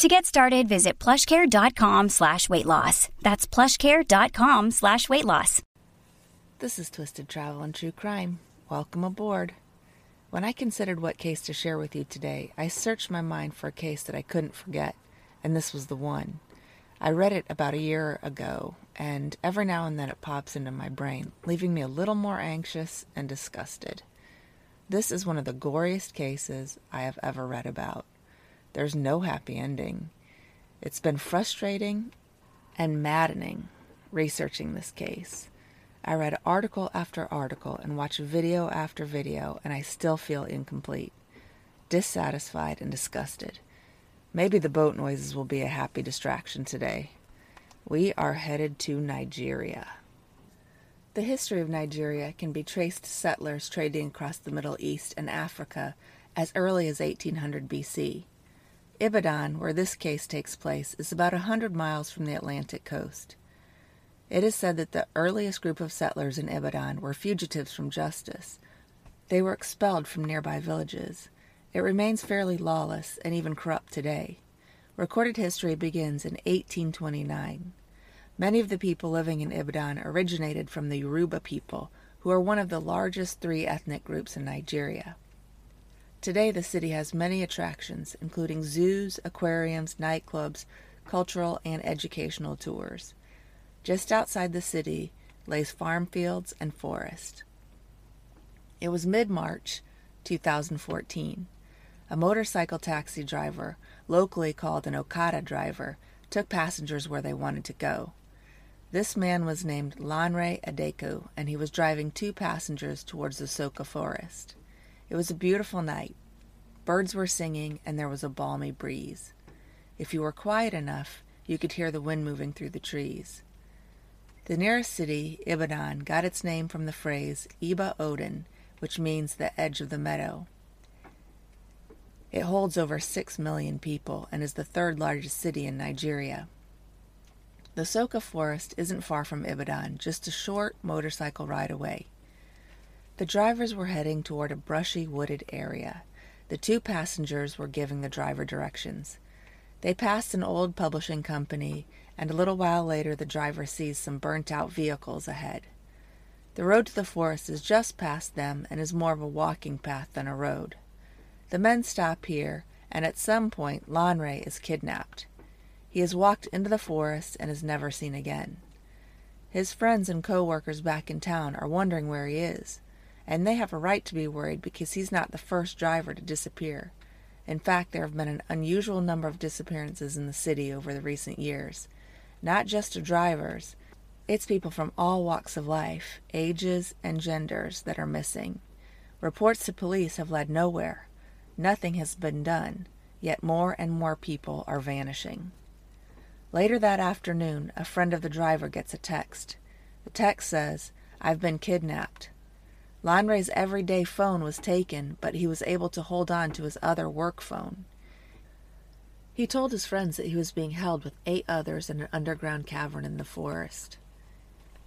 To get started, visit plushcare.com slash weight loss. That's plushcare.com slash weight loss. This is Twisted Travel and True Crime. Welcome aboard. When I considered what case to share with you today, I searched my mind for a case that I couldn't forget, and this was the one. I read it about a year ago, and every now and then it pops into my brain, leaving me a little more anxious and disgusted. This is one of the goriest cases I have ever read about. There's no happy ending. It's been frustrating and maddening researching this case. I read article after article and watched video after video, and I still feel incomplete, dissatisfied, and disgusted. Maybe the boat noises will be a happy distraction today. We are headed to Nigeria. The history of Nigeria can be traced to settlers trading across the Middle East and Africa as early as 1800 BC. Ibadan, where this case takes place, is about a hundred miles from the Atlantic coast. It is said that the earliest group of settlers in Ibadan were fugitives from justice. They were expelled from nearby villages. It remains fairly lawless and even corrupt today. Recorded history begins in 1829. Many of the people living in Ibadan originated from the Yoruba people, who are one of the largest three ethnic groups in Nigeria. Today, the city has many attractions, including zoos, aquariums, nightclubs, cultural and educational tours. Just outside the city lays farm fields and forest. It was mid March 2014. A motorcycle taxi driver, locally called an Okada driver, took passengers where they wanted to go. This man was named Lanre Adeku, and he was driving two passengers towards the Soka forest. It was a beautiful night. Birds were singing, and there was a balmy breeze. If you were quiet enough, you could hear the wind moving through the trees. The nearest city, Ibadan, got its name from the phrase Iba Odin, which means the edge of the meadow. It holds over 6 million people and is the third largest city in Nigeria. The Soka forest isn't far from Ibadan, just a short motorcycle ride away. The drivers were heading toward a brushy, wooded area. The two passengers were giving the driver directions. They passed an old publishing company, and a little while later the driver sees some burnt out vehicles ahead. The road to the forest is just past them and is more of a walking path than a road. The men stop here, and at some point Lanre is kidnapped. He has walked into the forest and is never seen again. His friends and co-workers back in town are wondering where he is and they have a right to be worried because he's not the first driver to disappear. In fact, there have been an unusual number of disappearances in the city over the recent years. Not just of drivers, it's people from all walks of life, ages, and genders that are missing. Reports to police have led nowhere. Nothing has been done, yet more and more people are vanishing. Later that afternoon, a friend of the driver gets a text. The text says, I've been kidnapped. Lanre's everyday phone was taken, but he was able to hold on to his other work phone. He told his friends that he was being held with eight others in an underground cavern in the forest.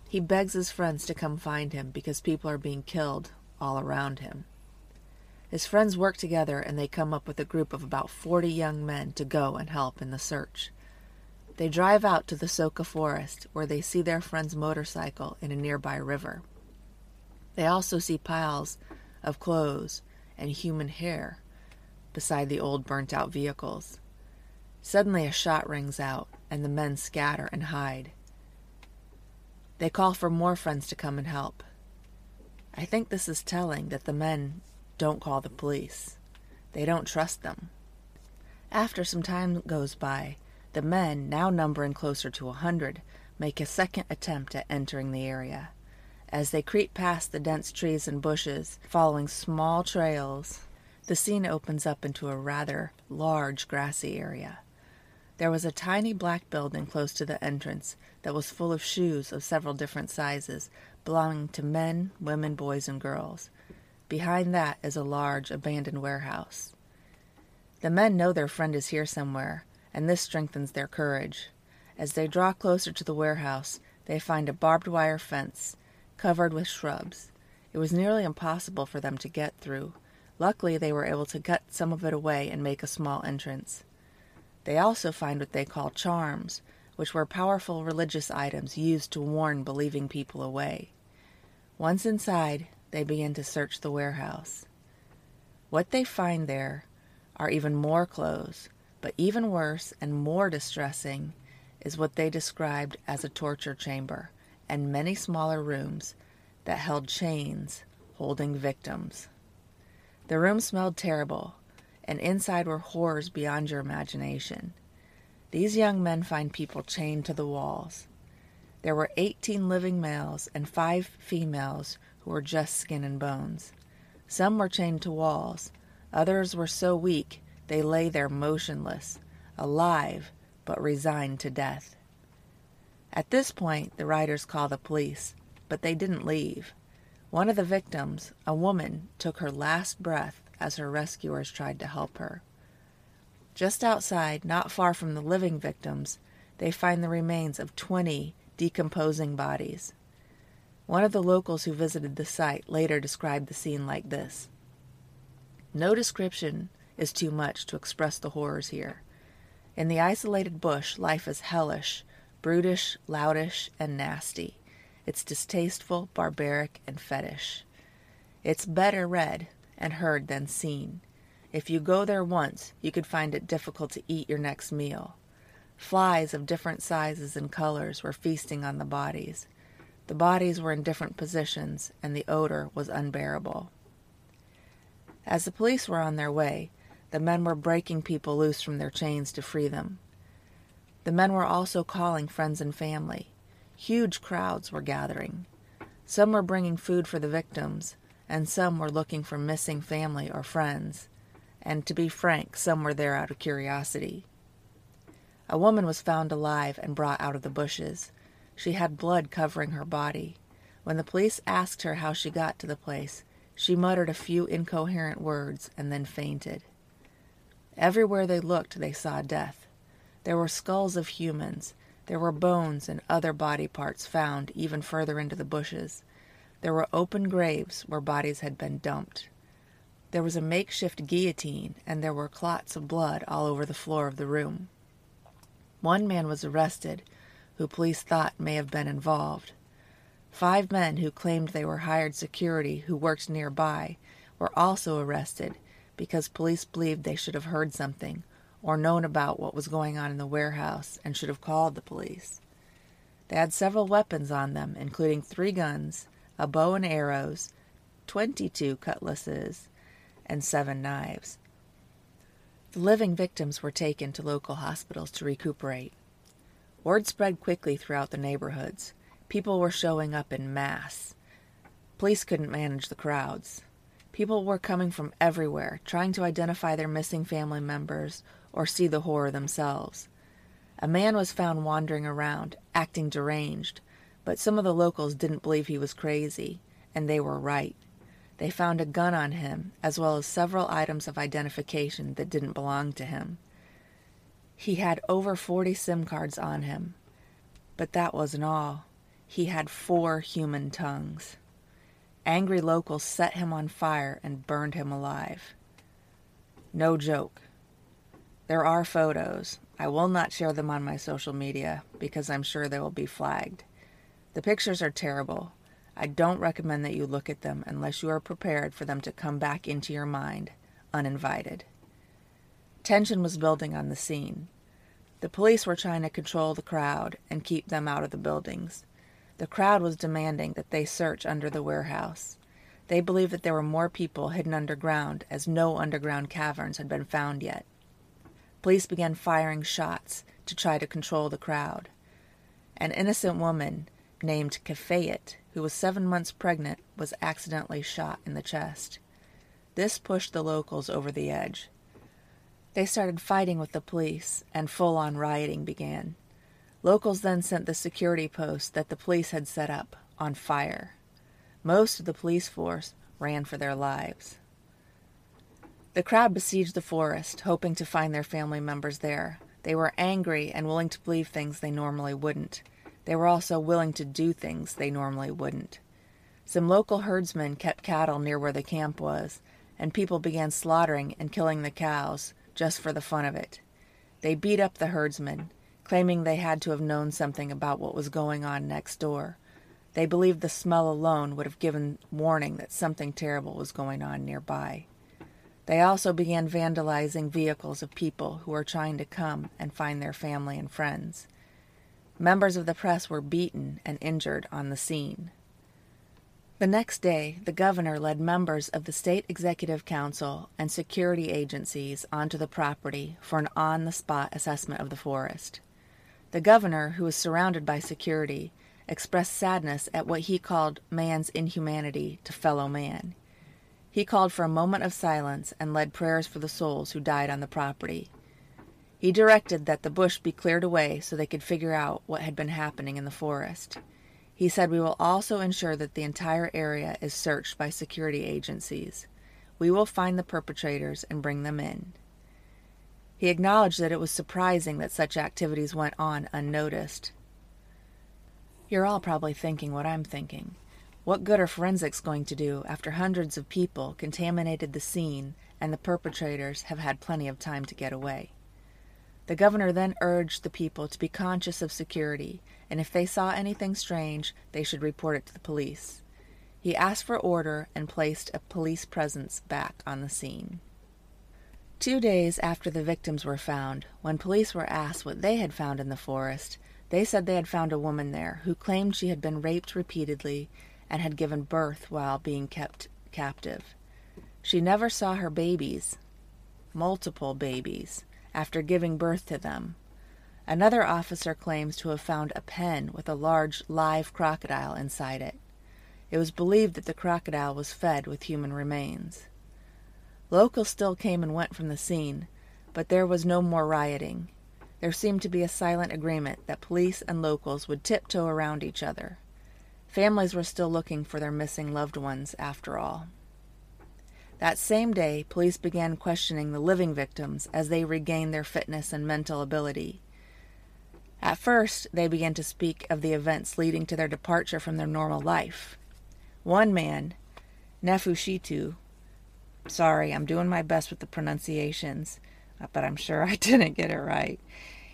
He begs his friends to come find him because people are being killed all around him. His friends work together and they come up with a group of about 40 young men to go and help in the search. They drive out to the Soka forest where they see their friend's motorcycle in a nearby river. They also see piles of clothes and human hair beside the old burnt out vehicles. Suddenly a shot rings out, and the men scatter and hide. They call for more friends to come and help. I think this is telling that the men don't call the police. They don't trust them. After some time goes by, the men, now numbering closer to a hundred, make a second attempt at entering the area. As they creep past the dense trees and bushes, following small trails, the scene opens up into a rather large grassy area. There was a tiny black building close to the entrance, that was full of shoes of several different sizes, belonging to men, women, boys, and girls. Behind that is a large, abandoned warehouse. The men know their friend is here somewhere, and this strengthens their courage. As they draw closer to the warehouse, they find a barbed wire fence covered with shrubs. It was nearly impossible for them to get through. Luckily, they were able to cut some of it away and make a small entrance. They also find what they call charms, which were powerful religious items used to warn believing people away. Once inside, they begin to search the warehouse. What they find there are even more clothes, but even worse and more distressing is what they described as a torture chamber and many smaller rooms that held chains holding victims. The room smelled terrible, and inside were horrors beyond your imagination. These young men find people chained to the walls. There were 18 living males and five females who were just skin and bones. Some were chained to walls, others were so weak they lay there motionless, alive, but resigned to death. At this point, the riders call the police, but they didn't leave. One of the victims, a woman, took her last breath as her rescuers tried to help her. Just outside, not far from the living victims, they find the remains of 20 decomposing bodies. One of the locals who visited the site later described the scene like this No description is too much to express the horrors here. In the isolated bush, life is hellish, brutish, loutish, and nasty. It's distasteful, barbaric, and fetish. It's better read and heard than seen. If you go there once, you could find it difficult to eat your next meal. Flies of different sizes and colors were feasting on the bodies. The bodies were in different positions, and the odor was unbearable. As the police were on their way, the men were breaking people loose from their chains to free them. The men were also calling friends and family. Huge crowds were gathering. Some were bringing food for the victims, and some were looking for missing family or friends. And to be frank, some were there out of curiosity. A woman was found alive and brought out of the bushes. She had blood covering her body. When the police asked her how she got to the place, she muttered a few incoherent words and then fainted. Everywhere they looked, they saw death. There were skulls of humans. There were bones and other body parts found even further into the bushes. There were open graves where bodies had been dumped. There was a makeshift guillotine, and there were clots of blood all over the floor of the room. One man was arrested, who police thought may have been involved. Five men who claimed they were hired security who worked nearby were also arrested because police believed they should have heard something or known about what was going on in the warehouse and should have called the police. They had several weapons on them, including three guns, a bow and arrows, 22 cutlasses, and seven knives. The living victims were taken to local hospitals to recuperate. Word spread quickly throughout the neighborhoods. People were showing up in mass. Police couldn't manage the crowds. People were coming from everywhere, trying to identify their missing family members or see the horror themselves. A man was found wandering around, acting deranged, but some of the locals didn't believe he was crazy, and they were right. They found a gun on him, as well as several items of identification that didn't belong to him. He had over 40 SIM cards on him. But that wasn't all. He had four human tongues. Angry locals set him on fire and burned him alive. No joke. There are photos. I will not share them on my social media because I'm sure they will be flagged. The pictures are terrible. I don't recommend that you look at them unless you are prepared for them to come back into your mind uninvited. Tension was building on the scene. The police were trying to control the crowd and keep them out of the buildings. The crowd was demanding that they search under the warehouse. They believed that there were more people hidden underground, as no underground caverns had been found yet. Police began firing shots to try to control the crowd. An innocent woman named Kafayet, who was seven months pregnant, was accidentally shot in the chest. This pushed the locals over the edge. They started fighting with the police, and full on rioting began. Locals then sent the security post that the police had set up on fire. Most of the police force ran for their lives. The crowd besieged the forest, hoping to find their family members there. They were angry and willing to believe things they normally wouldn't. They were also willing to do things they normally wouldn't. Some local herdsmen kept cattle near where the camp was, and people began slaughtering and killing the cows just for the fun of it. They beat up the herdsmen, claiming they had to have known something about what was going on next door. They believed the smell alone would have given warning that something terrible was going on nearby. They also began vandalizing vehicles of people who were trying to come and find their family and friends. Members of the press were beaten and injured on the scene. The next day, the governor led members of the state executive council and security agencies onto the property for an on the spot assessment of the forest. The governor, who was surrounded by security, expressed sadness at what he called man's inhumanity to fellow man. He called for a moment of silence and led prayers for the souls who died on the property. He directed that the bush be cleared away so they could figure out what had been happening in the forest. He said, We will also ensure that the entire area is searched by security agencies. We will find the perpetrators and bring them in. He acknowledged that it was surprising that such activities went on unnoticed. You're all probably thinking what I'm thinking. What good are forensics going to do after hundreds of people contaminated the scene and the perpetrators have had plenty of time to get away? The governor then urged the people to be conscious of security, and if they saw anything strange, they should report it to the police. He asked for order and placed a police presence back on the scene. Two days after the victims were found, when police were asked what they had found in the forest, they said they had found a woman there who claimed she had been raped repeatedly and had given birth while being kept captive. She never saw her babies, multiple babies, after giving birth to them. Another officer claims to have found a pen with a large live crocodile inside it. It was believed that the crocodile was fed with human remains. Locals still came and went from the scene, but there was no more rioting. There seemed to be a silent agreement that police and locals would tiptoe around each other. Families were still looking for their missing loved ones, after all. That same day, police began questioning the living victims as they regained their fitness and mental ability. At first, they began to speak of the events leading to their departure from their normal life. One man, Nefushitu, sorry, I'm doing my best with the pronunciations, uh, but I'm sure I didn't get it right.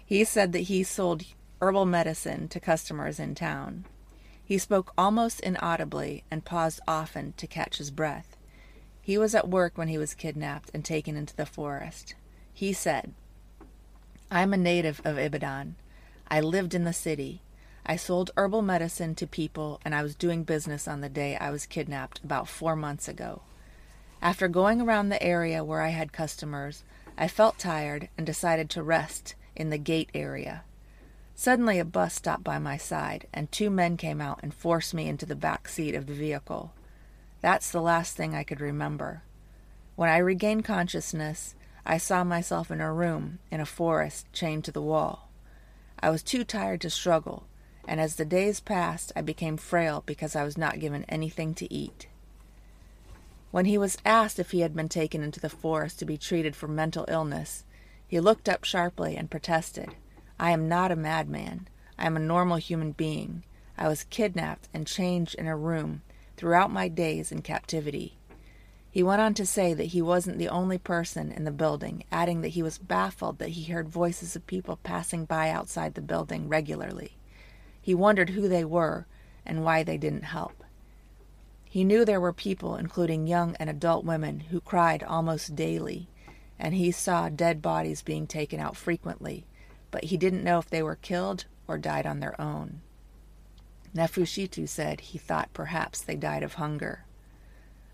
He said that he sold herbal medicine to customers in town. He spoke almost inaudibly and paused often to catch his breath. He was at work when he was kidnapped and taken into the forest. He said, I am a native of Ibadan. I lived in the city. I sold herbal medicine to people and I was doing business on the day I was kidnapped about four months ago. After going around the area where I had customers, I felt tired and decided to rest in the gate area. Suddenly, a bus stopped by my side, and two men came out and forced me into the back seat of the vehicle. That's the last thing I could remember. When I regained consciousness, I saw myself in a room in a forest chained to the wall. I was too tired to struggle, and as the days passed, I became frail because I was not given anything to eat. When he was asked if he had been taken into the forest to be treated for mental illness, he looked up sharply and protested, I am not a madman. I am a normal human being. I was kidnapped and chained in a room throughout my days in captivity. He went on to say that he wasn't the only person in the building, adding that he was baffled that he heard voices of people passing by outside the building regularly. He wondered who they were and why they didn't help. He knew there were people, including young and adult women, who cried almost daily, and he saw dead bodies being taken out frequently, but he didn't know if they were killed or died on their own. Nefushitu said he thought perhaps they died of hunger.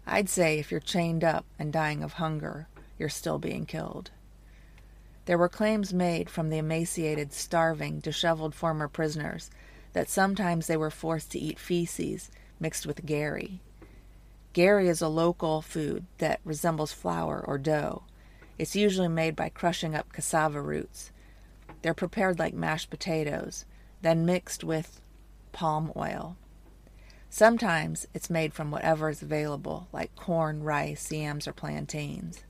I'd say if you're chained up and dying of hunger, you're still being killed. There were claims made from the emaciated, starving, disheveled former prisoners that sometimes they were forced to eat feces mixed with gari. Gari is a local food that resembles flour or dough. It's usually made by crushing up cassava roots. They're prepared like mashed potatoes, then mixed with palm oil. Sometimes it's made from whatever is available, like corn, rice, yams, or plantains.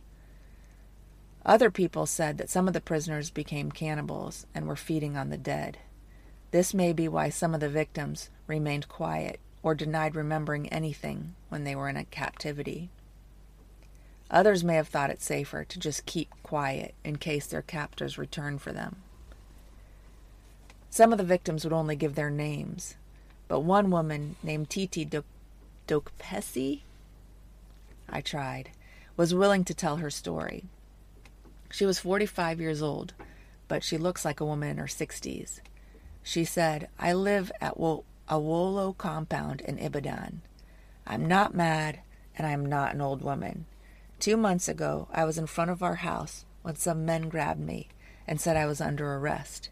Other people said that some of the prisoners became cannibals and were feeding on the dead. This may be why some of the victims remained quiet or denied remembering anything when they were in captivity. Others may have thought it safer to just keep quiet in case their captors returned for them. Some of the victims would only give their names, but one woman named Titi Dokpesi, I tried, was willing to tell her story. She was 45 years old, but she looks like a woman in her 60s. She said, I live at Wo- Awolo compound in Ibadan. I'm not mad, and I am not an old woman. Two months ago, I was in front of our house when some men grabbed me and said I was under arrest.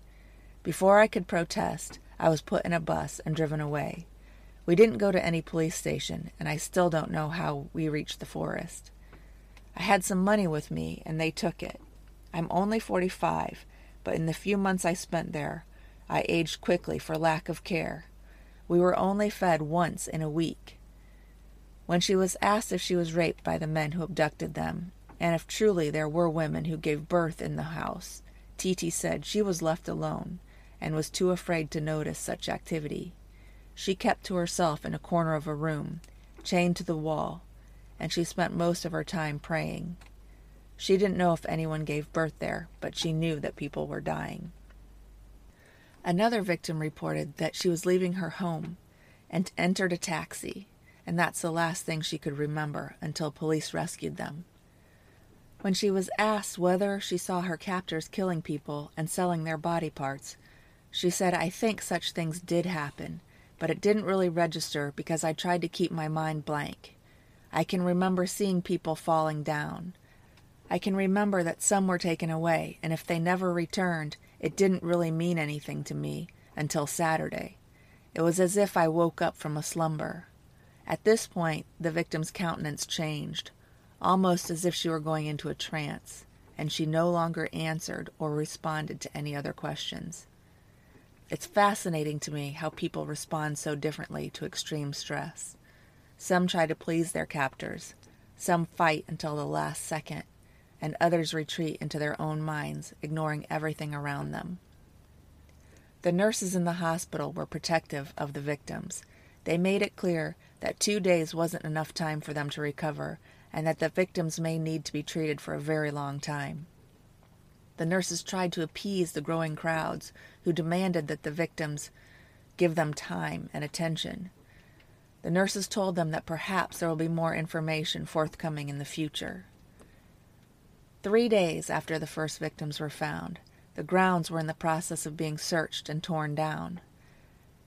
Before I could protest, I was put in a bus and driven away. We didn't go to any police station, and I still don't know how we reached the forest. I had some money with me, and they took it. I'm only 45, but in the few months I spent there, I aged quickly for lack of care. We were only fed once in a week. When she was asked if she was raped by the men who abducted them, and if truly there were women who gave birth in the house, Titi said she was left alone and was too afraid to notice such activity. She kept to herself in a corner of a room, chained to the wall, and she spent most of her time praying. She didn't know if anyone gave birth there, but she knew that people were dying. Another victim reported that she was leaving her home and entered a taxi, and that's the last thing she could remember until police rescued them. When she was asked whether she saw her captors killing people and selling their body parts, she said, I think such things did happen, but it didn't really register because I tried to keep my mind blank. I can remember seeing people falling down. I can remember that some were taken away, and if they never returned, it didn't really mean anything to me until Saturday. It was as if I woke up from a slumber. At this point, the victim's countenance changed, almost as if she were going into a trance, and she no longer answered or responded to any other questions. It's fascinating to me how people respond so differently to extreme stress. Some try to please their captors, some fight until the last second, and others retreat into their own minds, ignoring everything around them. The nurses in the hospital were protective of the victims. They made it clear that two days wasn't enough time for them to recover, and that the victims may need to be treated for a very long time. The nurses tried to appease the growing crowds who demanded that the victims give them time and attention. The nurses told them that perhaps there will be more information forthcoming in the future. Three days after the first victims were found, the grounds were in the process of being searched and torn down.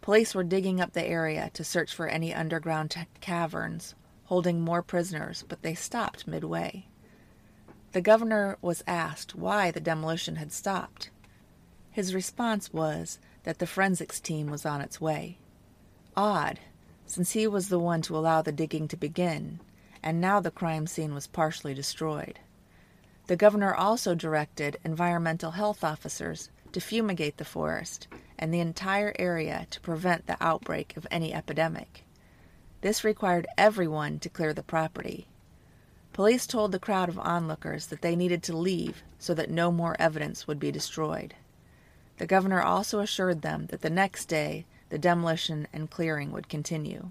Police were digging up the area to search for any underground t- caverns holding more prisoners, but they stopped midway. The governor was asked why the demolition had stopped. His response was that the forensics team was on its way. Odd, since he was the one to allow the digging to begin, and now the crime scene was partially destroyed. The governor also directed environmental health officers to fumigate the forest and the entire area to prevent the outbreak of any epidemic. This required everyone to clear the property. Police told the crowd of onlookers that they needed to leave so that no more evidence would be destroyed. The governor also assured them that the next day the demolition and clearing would continue.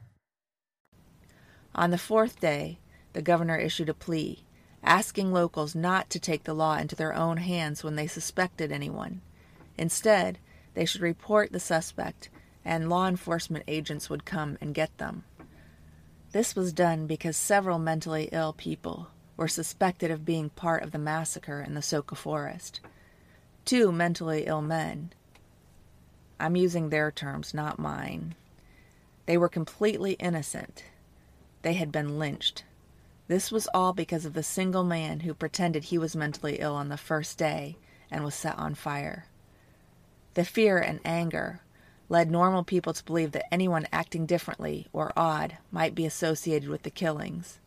On the fourth day, the governor issued a plea asking locals not to take the law into their own hands when they suspected anyone. Instead, they should report the suspect, and law enforcement agents would come and get them. This was done because several mentally ill people were suspected of being part of the massacre in the Soka forest. Two mentally ill men, I'm using their terms, not mine. They were completely innocent. They had been lynched. This was all because of the single man who pretended he was mentally ill on the first day and was set on fire. The fear and anger led normal people to believe that anyone acting differently or odd might be associated with the killings.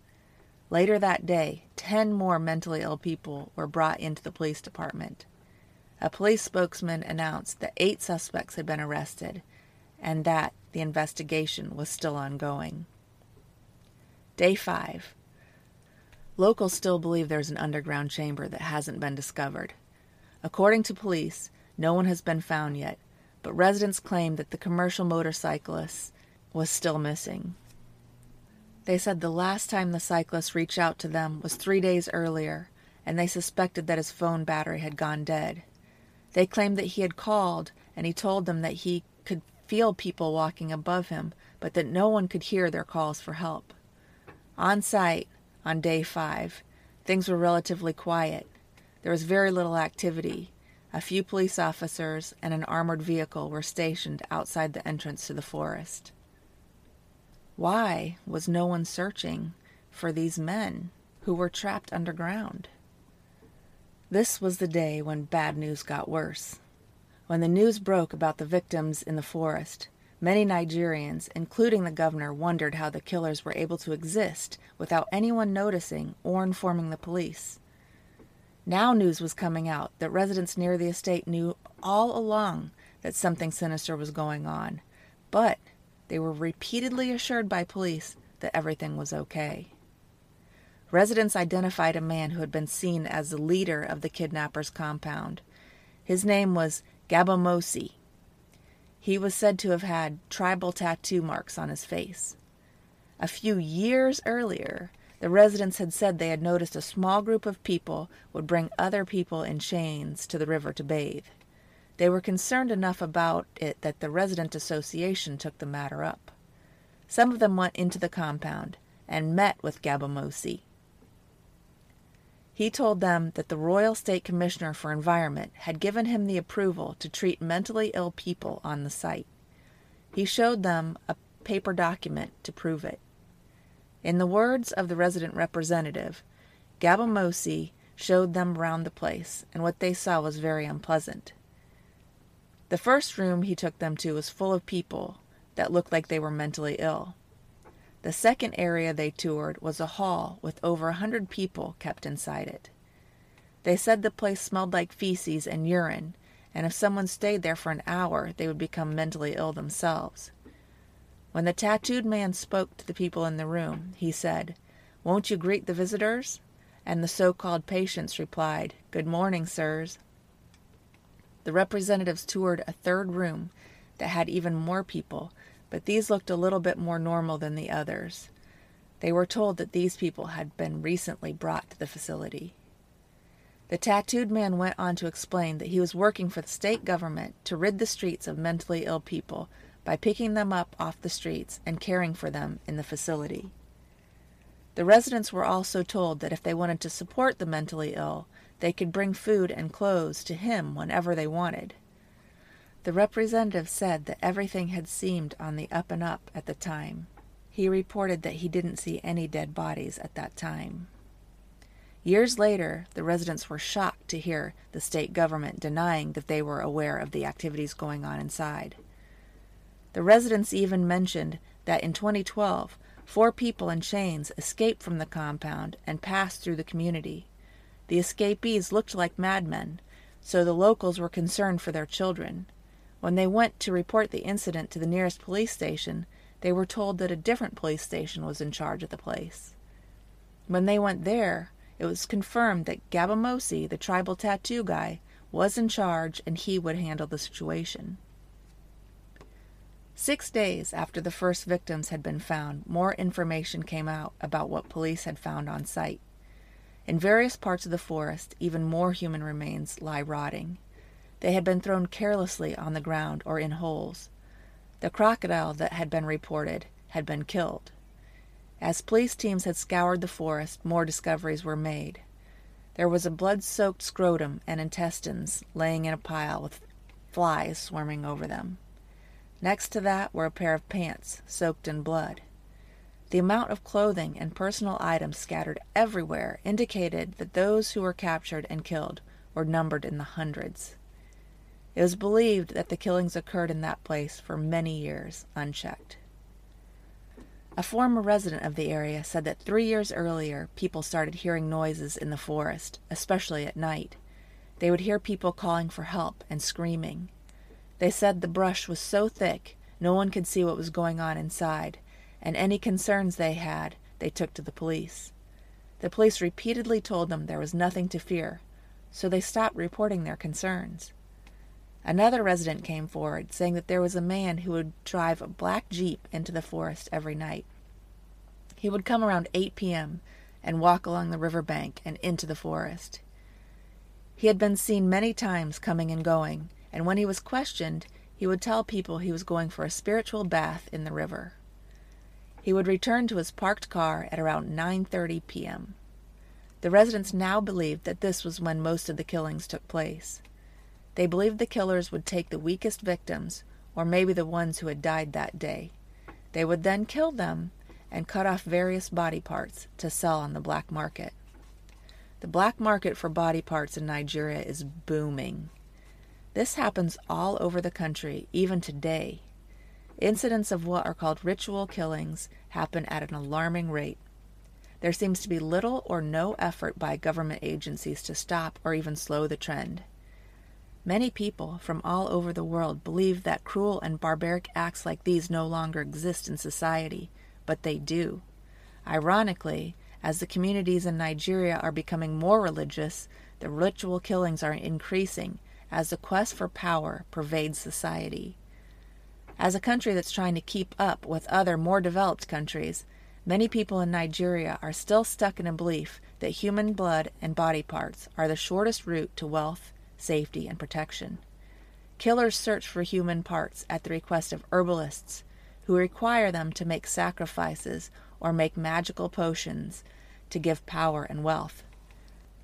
Later that day, ten more mentally ill people were brought into the police department. A police spokesman announced that eight suspects had been arrested and that the investigation was still ongoing. Day 5. Locals still believe there's an underground chamber that hasn't been discovered. According to police, no one has been found yet, but residents claim that the commercial motorcyclist was still missing. They said the last time the cyclist reached out to them was three days earlier, and they suspected that his phone battery had gone dead. They claimed that he had called and he told them that he could feel people walking above him, but that no one could hear their calls for help. On site, on day five, things were relatively quiet. There was very little activity. A few police officers and an armored vehicle were stationed outside the entrance to the forest. Why was no one searching for these men who were trapped underground? This was the day when bad news got worse. When the news broke about the victims in the forest, many Nigerians, including the governor, wondered how the killers were able to exist without anyone noticing or informing the police. Now news was coming out that residents near the estate knew all along that something sinister was going on, but they were repeatedly assured by police that everything was okay. Residents identified a man who had been seen as the leader of the kidnappers' compound. His name was Gabamosi. He was said to have had tribal tattoo marks on his face. A few years earlier, the residents had said they had noticed a small group of people would bring other people in chains to the river to bathe. They were concerned enough about it that the resident association took the matter up. Some of them went into the compound and met with Gabamosi. He told them that the Oyo State Commissioner for Environment had given him the approval to treat mentally ill people on the site. He showed them a paper document to prove it. In the words of the resident representative, Gabamosi showed them around the place, and what they saw was very unpleasant. The first room he took them to was full of people that looked like they were mentally ill. The second area they toured was a hall with over a hundred people kept inside it. They said the place smelled like feces and urine, and if someone stayed there for an hour, they would become mentally ill themselves. When the tattooed man spoke to the people in the room, he said, Won't you greet the visitors? And the so called patients replied, Good morning, sirs. The representatives toured a third room that had even more people but these looked a little bit more normal than the others. They were told that these people had been recently brought to the facility. The tattooed man went on to explain that he was working for the state government to rid the streets of mentally ill people by picking them up off the streets and caring for them in the facility. The residents were also told that if they wanted to support the mentally ill, they could bring food and clothes to him whenever they wanted. The representative said that everything had seemed on the up and up at the time. He reported that he didn't see any dead bodies at that time. Years later, the residents were shocked to hear the state government denying that they were aware of the activities going on inside. The residents even mentioned that in 2012, four people in chains escaped from the compound and passed through the community. The escapees looked like madmen, so the locals were concerned for their children. When they went to report the incident to the nearest police station, they were told that a different police station was in charge of the place. When they went there, it was confirmed that Gabamosi, the tribal tattoo guy, was in charge and he would handle the situation. Six days after the first victims had been found, more information came out about what police had found on site. In various parts of the forest, even more human remains lie rotting. They had been thrown carelessly on the ground or in holes. The crocodile that had been reported had been killed. As police teams had scoured the forest, more discoveries were made. There was a blood soaked scrotum and intestines laying in a pile with flies swarming over them. Next to that were a pair of pants soaked in blood. The amount of clothing and personal items scattered everywhere indicated that those who were captured and killed were numbered in the hundreds. It was believed that the killings occurred in that place for many years unchecked. A former resident of the area said that three years earlier, people started hearing noises in the forest, especially at night. They would hear people calling for help and screaming. They said the brush was so thick no one could see what was going on inside, and any concerns they had they took to the police. The police repeatedly told them there was nothing to fear, so they stopped reporting their concerns. Another resident came forward saying that there was a man who would drive a black Jeep into the forest every night. He would come around 8 p.m. and walk along the river bank and into the forest. He had been seen many times coming and going, and when he was questioned, he would tell people he was going for a spiritual bath in the river. He would return to his parked car at around 9:30 p.m. The residents now believed that this was when most of the killings took place. They believed the killers would take the weakest victims, or maybe the ones who had died that day. They would then kill them and cut off various body parts to sell on the black market. The black market for body parts in Nigeria is booming. This happens all over the country, even today. Incidents of what are called ritual killings happen at an alarming rate. There seems to be little or no effort by government agencies to stop or even slow the trend. Many people from all over the world believe that cruel and barbaric acts like these no longer exist in society, but they do. Ironically, as the communities in Nigeria are becoming more religious, the ritual killings are increasing as the quest for power pervades society. As a country that's trying to keep up with other more developed countries, many people in Nigeria are still stuck in a belief that human blood and body parts are the shortest route to wealth, safety, and protection. Killers search for human parts at the request of herbalists, who require them to make sacrifices or make magical potions to give power and wealth.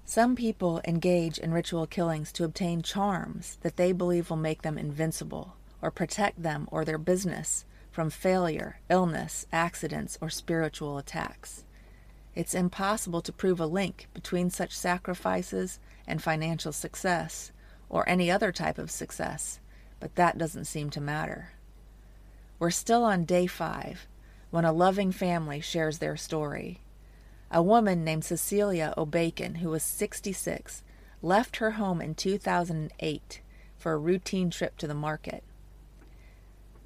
Some people engage in ritual killings to obtain charms that they believe will make them invincible or protect them or their business from failure, illness, accidents, or spiritual attacks. It's impossible to prove a link between such sacrifices and financial success or any other type of success, but that doesn't seem to matter. We're still on day five when a loving family shares their story. A woman named Cecilia O'Bacon, who was 66, left her home in 2008 for a routine trip to the market.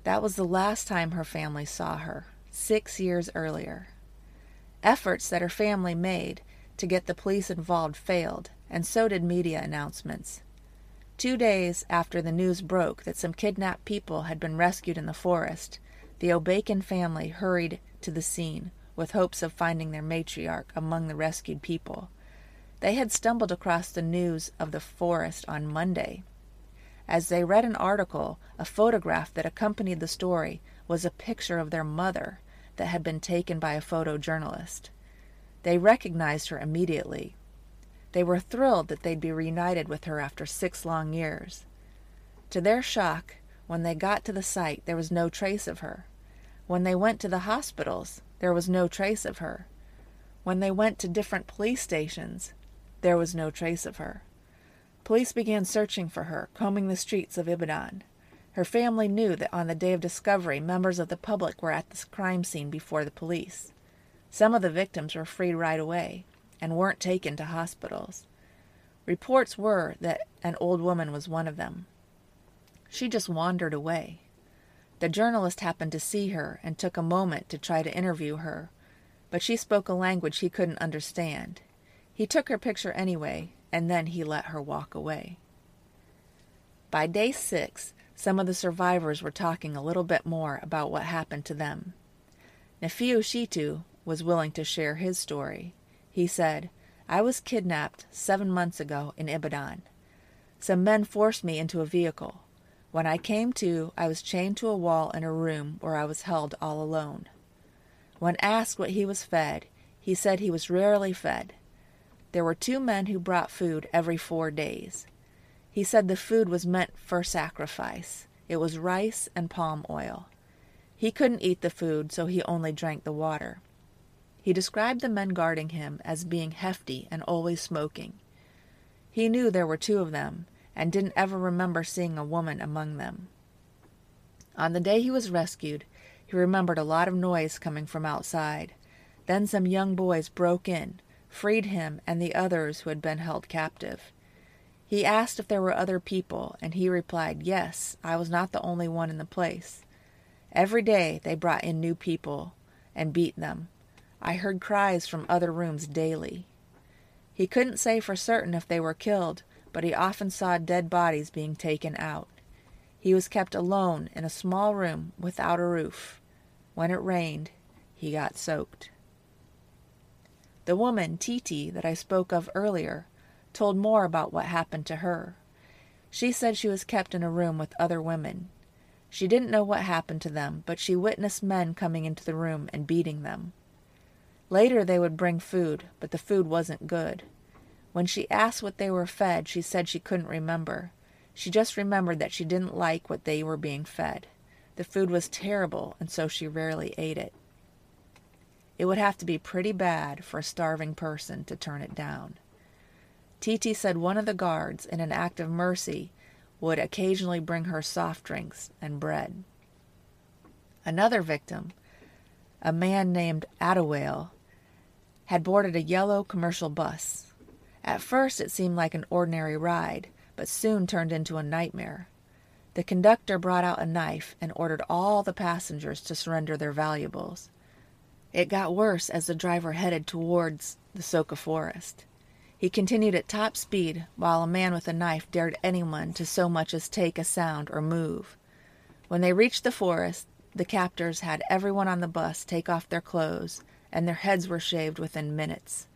That was the last time her family saw her, six years earlier. Efforts that her family made to get the police involved failed, and so did media announcements. Two days after the news broke that some kidnapped people had been rescued in the forest, the O'Bacon family hurried to the scene with hopes of finding their matriarch among the rescued people. They had stumbled across the news of the forest on Monday. As they read an article, a photograph that accompanied the story was a picture of their mother that had been taken by a photojournalist. They recognized her immediately. They were thrilled that they'd be reunited with her after six long years. To their shock, when they got to the site, there was no trace of her. When they went to the hospitals, there was no trace of her. When they went to different police stations, there was no trace of her. Police began searching for her, combing the streets of Ibadan. Her family knew that on the day of discovery, members of the public were at the crime scene before the police. Some of the victims were freed right away and weren't taken to hospitals. Reports were that an old woman was one of them. She just wandered away. The journalist happened to see her and took a moment to try to interview her, but she spoke a language he couldn't understand. He took her picture anyway, and then he let her walk away. By day six, Some of the survivors were talking a little bit more about what happened to them. Nefiu Shitu was willing to share his story. He said, I was kidnapped seven months ago in Ibadan. Some men forced me into a vehicle. When I came to, I was chained to a wall in a room where I was held all alone. When asked what he was fed, he said he was rarely fed. There were two men who brought food every four days. He said the food was meant for sacrifice. It was rice and palm oil. He couldn't eat the food, so he only drank the water. He described the men guarding him as being hefty and always smoking. He knew there were two of them, and didn't ever remember seeing a woman among them. On the day he was rescued, he remembered a lot of noise coming from outside. Then some young boys broke in, freed him and the others who had been held captive. He asked if there were other people, and he replied, Yes, I was not the only one in the place. Every day they brought in new people and beat them. I heard cries from other rooms daily. He couldn't say for certain if they were killed, but he often saw dead bodies being taken out. He was kept alone in a small room without a roof. When it rained, he got soaked. The woman, Titi, that I spoke of earlier, told more about what happened to her. She said she was kept in a room with other women. She didn't know what happened to them, but she witnessed men coming into the room and beating them. Later they would bring food, but the food wasn't good. When she asked what they were fed, she said she couldn't remember. She just remembered that she didn't like what they were being fed. The food was terrible, and so she rarely ate it. It would have to be pretty bad for a starving person to turn it down. Titi said one of the guards, in an act of mercy, would occasionally bring her soft drinks and bread. Another victim, a man named Adewale, had boarded a yellow commercial bus. At first it seemed like an ordinary ride, but soon turned into a nightmare. The conductor brought out a knife and ordered all the passengers to surrender their valuables. It got worse as the driver headed towards the Soka forest. He continued at top speed, while a man with a knife dared anyone to so much as take a sound or move. When they reached the forest, the captors had everyone on the bus take off their clothes, and their heads were shaved within minutes.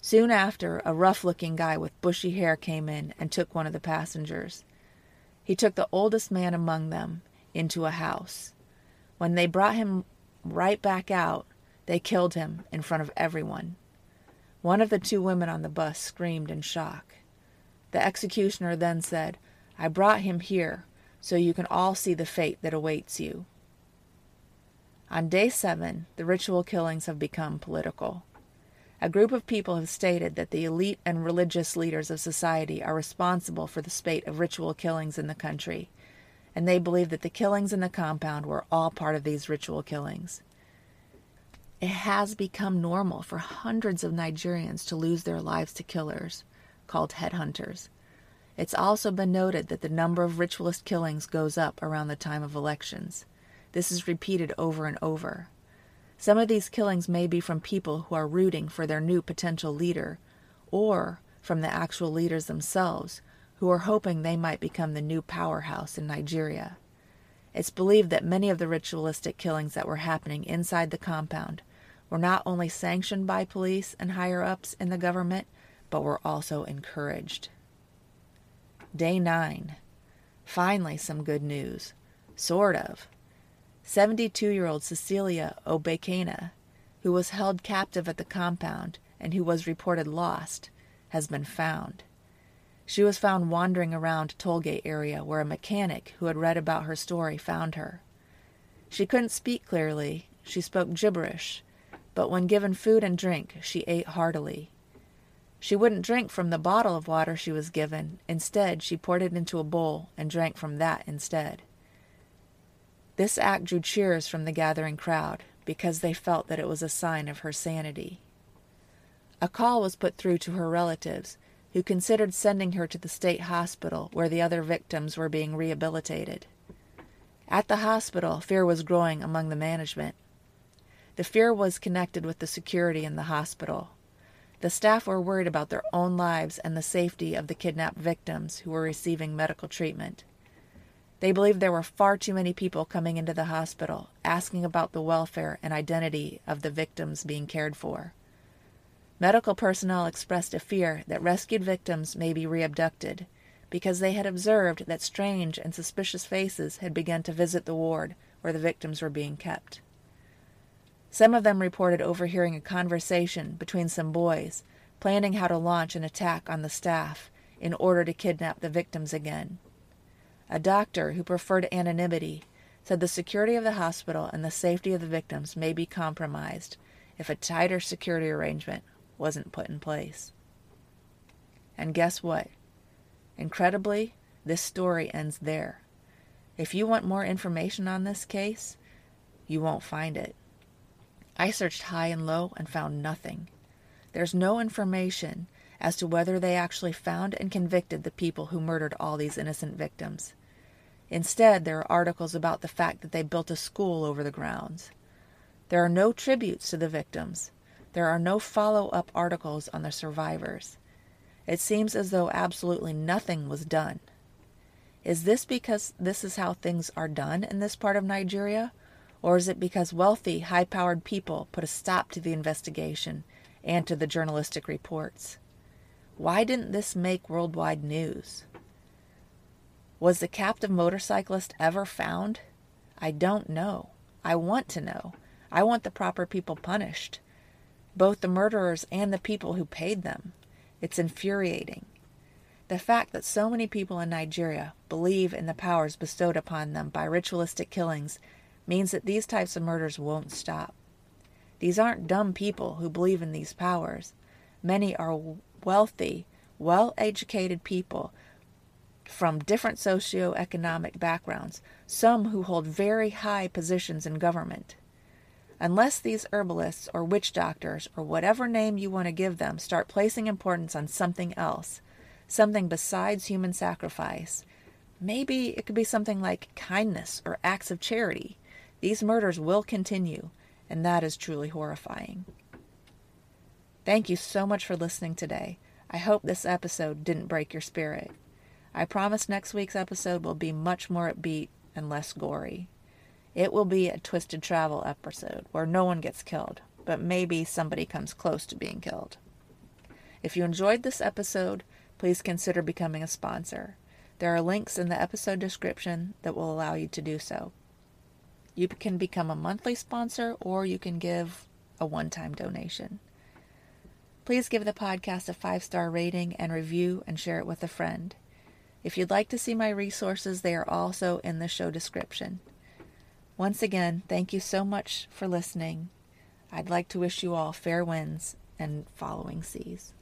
Soon after, a rough looking guy with bushy hair came in and took one of the passengers. He took the oldest man among them into a house. When they brought him right back out, they killed him in front of everyone. One of the two women on the bus screamed in shock. The executioner then said, I brought him here so you can all see the fate that awaits you. On day seven, the ritual killings have become political. A group of people have stated that the elite and religious leaders of society are responsible for the spate of ritual killings in the country, and they believe that the killings in the compound were all part of these ritual killings. It has become normal for hundreds of Nigerians to lose their lives to killers, called headhunters. It's also been noted that the number of ritualist killings goes up around the time of elections. This is repeated over and over. Some of these killings may be from people who are rooting for their new potential leader, or from the actual leaders themselves, who are hoping they might become the new powerhouse in Nigeria. It's believed that many of the ritualistic killings that were happening inside the compound were not only sanctioned by police and higher ups in the government, but were also encouraged. Day 9. Finally, some good news. Sort of. 72 year old Cecilia Obekena, who was held captive at the compound and who was reported lost, has been found. She was found wandering around Tollgate area where a mechanic who had read about her story found her. She couldn't speak clearly, she spoke gibberish, but when given food and drink, she ate heartily. She wouldn't drink from the bottle of water she was given. Instead, she poured it into a bowl and drank from that instead. This act drew cheers from the gathering crowd because they felt that it was a sign of her sanity. A call was put through to her relatives, who considered sending her to the state hospital where the other victims were being rehabilitated. At the hospital, fear was growing among the management. The fear was connected with the security in the hospital. The staff were worried about their own lives and the safety of the kidnapped victims who were receiving medical treatment. They believed there were far too many people coming into the hospital asking about the welfare and identity of the victims being cared for. Medical personnel expressed a fear that rescued victims may be reabducted because they had observed that strange and suspicious faces had begun to visit the ward where the victims were being kept. Some of them reported overhearing a conversation between some boys planning how to launch an attack on the staff in order to kidnap the victims again. A doctor who preferred anonymity said the security of the hospital and the safety of the victims may be compromised if a tighter security arrangement wasn't put in place. And guess what? Incredibly, this story ends there. If you want more information on this case, you won't find it. I searched high and low and found nothing. There's no information as to whether they actually found and convicted the people who murdered all these innocent victims. Instead, there are articles about the fact that they built a school over the grounds. There are no tributes to the victims. There are no follow up articles on the survivors. It seems as though absolutely nothing was done. Is this because this is how things are done in this part of Nigeria? Or is it because wealthy, high powered people put a stop to the investigation and to the journalistic reports? Why didn't this make worldwide news? Was the captive motorcyclist ever found? I don't know. I want to know. I want the proper people punished, both the murderers and the people who paid them. It's infuriating. The fact that so many people in Nigeria believe in the powers bestowed upon them by ritualistic killings means that these types of murders won't stop. These aren't dumb people who believe in these powers. Many are wealthy, well educated people from different socio-economic backgrounds, some who hold very high positions in government. Unless these herbalists or witch doctors or whatever name you want to give them start placing importance on something else, something besides human sacrifice, maybe it could be something like kindness or acts of charity, these murders will continue, and that is truly horrifying. Thank you so much for listening today. I hope this episode didn't break your spirit. I promise next week's episode will be much more upbeat and less gory. It will be a twisted travel episode where no one gets killed, but maybe somebody comes close to being killed. If you enjoyed this episode, please consider becoming a sponsor. There are links in the episode description that will allow you to do so. You can become a monthly sponsor or you can give a one time donation. Please give the podcast a five star rating and review and share it with a friend. If you'd like to see my resources, they are also in the show description. Once again, thank you so much for listening. I'd like to wish you all fair winds and following seas.